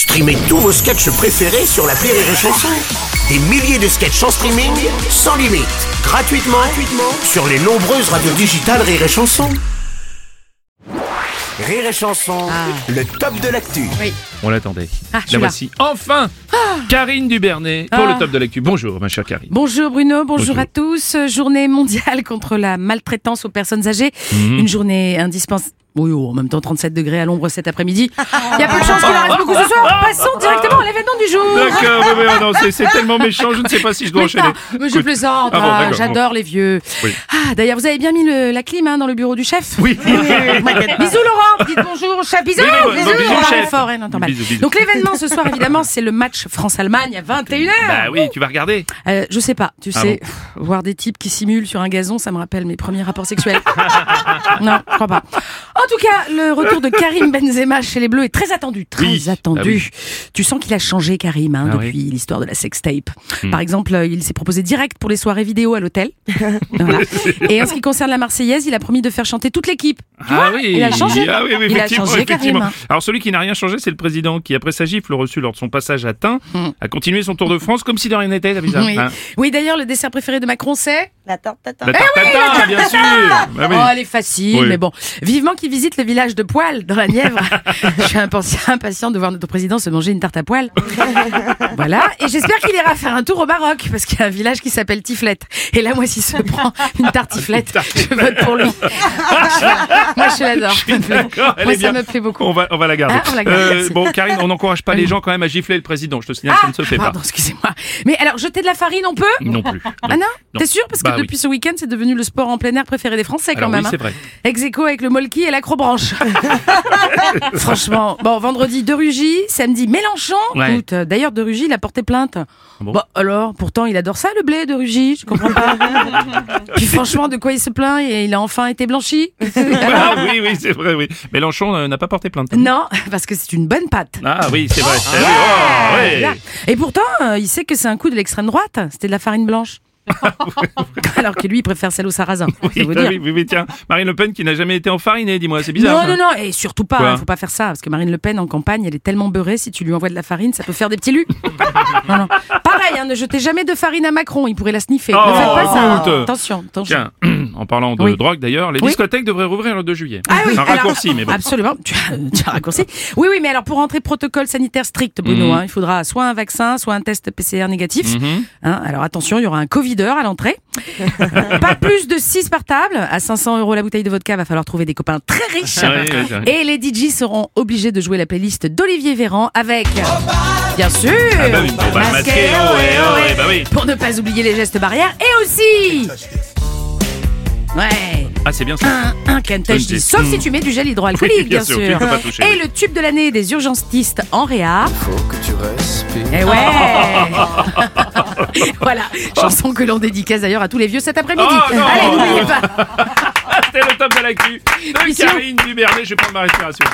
Streamez tous vos sketchs préférés sur la Rire et Chanson. Des milliers de sketchs en streaming, sans limite, gratuitement, gratuitement sur les nombreuses radios digitales Rire et Chanson. Rire et Chanson, le top de l'actu. Oui. On l'attendait. Ah, je suis la là. voici. Enfin Karine Dubernet pour Ah. le top de l'actu. Bonjour, ma chère Karine. Bonjour Bruno, bonjour, Bonjour. à tous. Euh, Journée mondiale contre la maltraitance aux personnes âgées. Une journée indispensable. Oui, oh, en même temps 37 degrés à l'ombre cet après-midi. Il y a peu de chances qu'il en reste beaucoup ce soir. Passons directement à l'événement du jour. D'accord, oui, oui, oh non, c'est- c'est tellement méchant, je ne sais pas si je dois Mais enchaîner. non, mais je Oui. plaisante, Ah bon, ah, d'accord, j'adore les vieux. Oui. Ah, d'ailleurs, vous avez bien mis le- la clim hein, dans le bureau du chef Oui. Bisous Laurent, dites bonjour au chef. Bisous, Oui, oui, bisous, bisous, on chef. fort, hein, non, tant mal. Bisous, bisous. Donc l'événement ce soir, évidemment, c'est le match France-Allemagne à 21h. Bah oui, tu vas regarder. Euh, je sais pas, tu Ah sais, voir des types qui simulent sur un gazon, ça me rappelle mes premiers rapports sexuels. non, je crois pas. En tout cas, le retour de Karim Benzema chez les Bleus est très attendu, très Oui. attendu. Ah oui. Tu sens qu'il a changé Karim hein, Ah depuis oui. Hmm. l'histoire de la sextape. Par exemple, euh, il s'est proposé direct pour les soirées vidéo à l'hôtel. Voilà. Et en ce qui concerne la Marseillaise, il a promis de faire chanter toute l'équipe. Ah oui, il a changé. Ah oui, oui, il a changé. Karim. Alors celui qui n'a rien changé, c'est le président qui, après sa gifle reçue lors de son passage à Tain, Hmm. a continué son tour de France comme si de rien n'était, Oui, hein oui d'ailleurs, le dessert préféré de Macron, c'est La tarte tatin. La tarte tatin, bien sûr. Oh, elle est facile, Oui. mais bon. Vivement qu'il visite le village de Poil, dans la Nièvre. Je suis impatient, de voir notre président se manger une tarte à poil. voilà. Et j'espère qu'il ira faire un tour au Maroc, parce qu'il y a un village qui s'appelle Tiflette. Et là, moi, s'il se prend une tartiflette, je vote pour lui. Moi, je l'adore. Moi, ça me plaît beaucoup. On va, on va la garder. Ah, on la garde, merci. bon, Karine, on n'encourage pas les gens quand même à gifler le président. Je te signale, ça ne se fait pas. Pardon, excusez-moi. Mais alors, jeter de la farine, on peut? Non plus. Ah non, T'es sûr? Parce que Bah oui. depuis ce week-end, c'est devenu le sport en plein air préféré des Français quand Alors même. oui, hein. c'est vrai. Ex aequo avec le molki et Franchement. Bon, vendredi, De Rugy. Samedi, Mélenchon. Ouais. Écoute, euh, D'ailleurs, De Rugy, il a porté plainte. bon Bon, alors, pourtant, il adore ça, le blé, De Rugy. Je comprends pas. Puis franchement, de quoi il se plaint? Et il a enfin été blanchi. Ah oui, oui, c'est vrai, oui. Mélenchon euh, n'a pas porté plainte. non, parce que c'est une bonne pâte. Ah oui, c'est vrai. Eh oui, oh, ouais. Et pourtant, euh, il sait que c'est un coup de l'extrême droite. C'était de la farine blanche. Alors que lui, il préfère celle au sarrasin. Oui, bah dire. oui, oui, oui, tiens, Marine Le Pen qui n'a jamais été enfarinée, dis-moi, c'est bizarre. Non, non, non, et surtout pas, Quoi hein, faut pas faire ça, parce que Marine Le Pen en campagne, elle est tellement beurrée, si tu lui envoies de la farine, ça peut faire des petits lus. non, non. Pareil, hein, ne jetez jamais de farine à Macron, il pourrait la sniffer. Oh, ne faites pas ça. écoute. Attention, attention. Tiens, en parlant de Oui. drogue d'ailleurs, les Oui. discothèques devraient rouvrir le 2 juillet. Ah oui, Un alors- raccourci, mais bon. Absolument, tu as, tu as raccourci. Oui, oui, mais alors pour entrer protocole sanitaire strict, Bruno, Mhm. hein, il faudra soit un vaccin, soit un test PCR négatif. Mhm. Hein, alors attention, il y aura un covideur à l'entrée. pas plus de 6 par table. À 500 euros la bouteille de vodka, va falloir trouver des copains très riches. Ah. Et les DJ seront obligés de jouer la playlist d'Olivier Véran avec, bien sûr, Ah bah oui, bah, masqué, oh, ouais, oh, ouais, bah oui. pour ne pas oublier les gestes barrières, et aussi, ouais, Ah, c'est bien ça. un, Kentech. sauf si tu mets du gel hydroalcoolique, bien bien sûr, sûr. tu ne peux pas toucher, et oui. le tube de l'année des urgentistes en réa. Faut que tu respires. Et ouais Voilà, chanson que l'on dédicace d'ailleurs à tous les vieux cet après-midi. Oh. Allez, n'oubliez pas C'était le top de l'actu de Mission. Karine Dubernet. Je vais prendre ma respiration.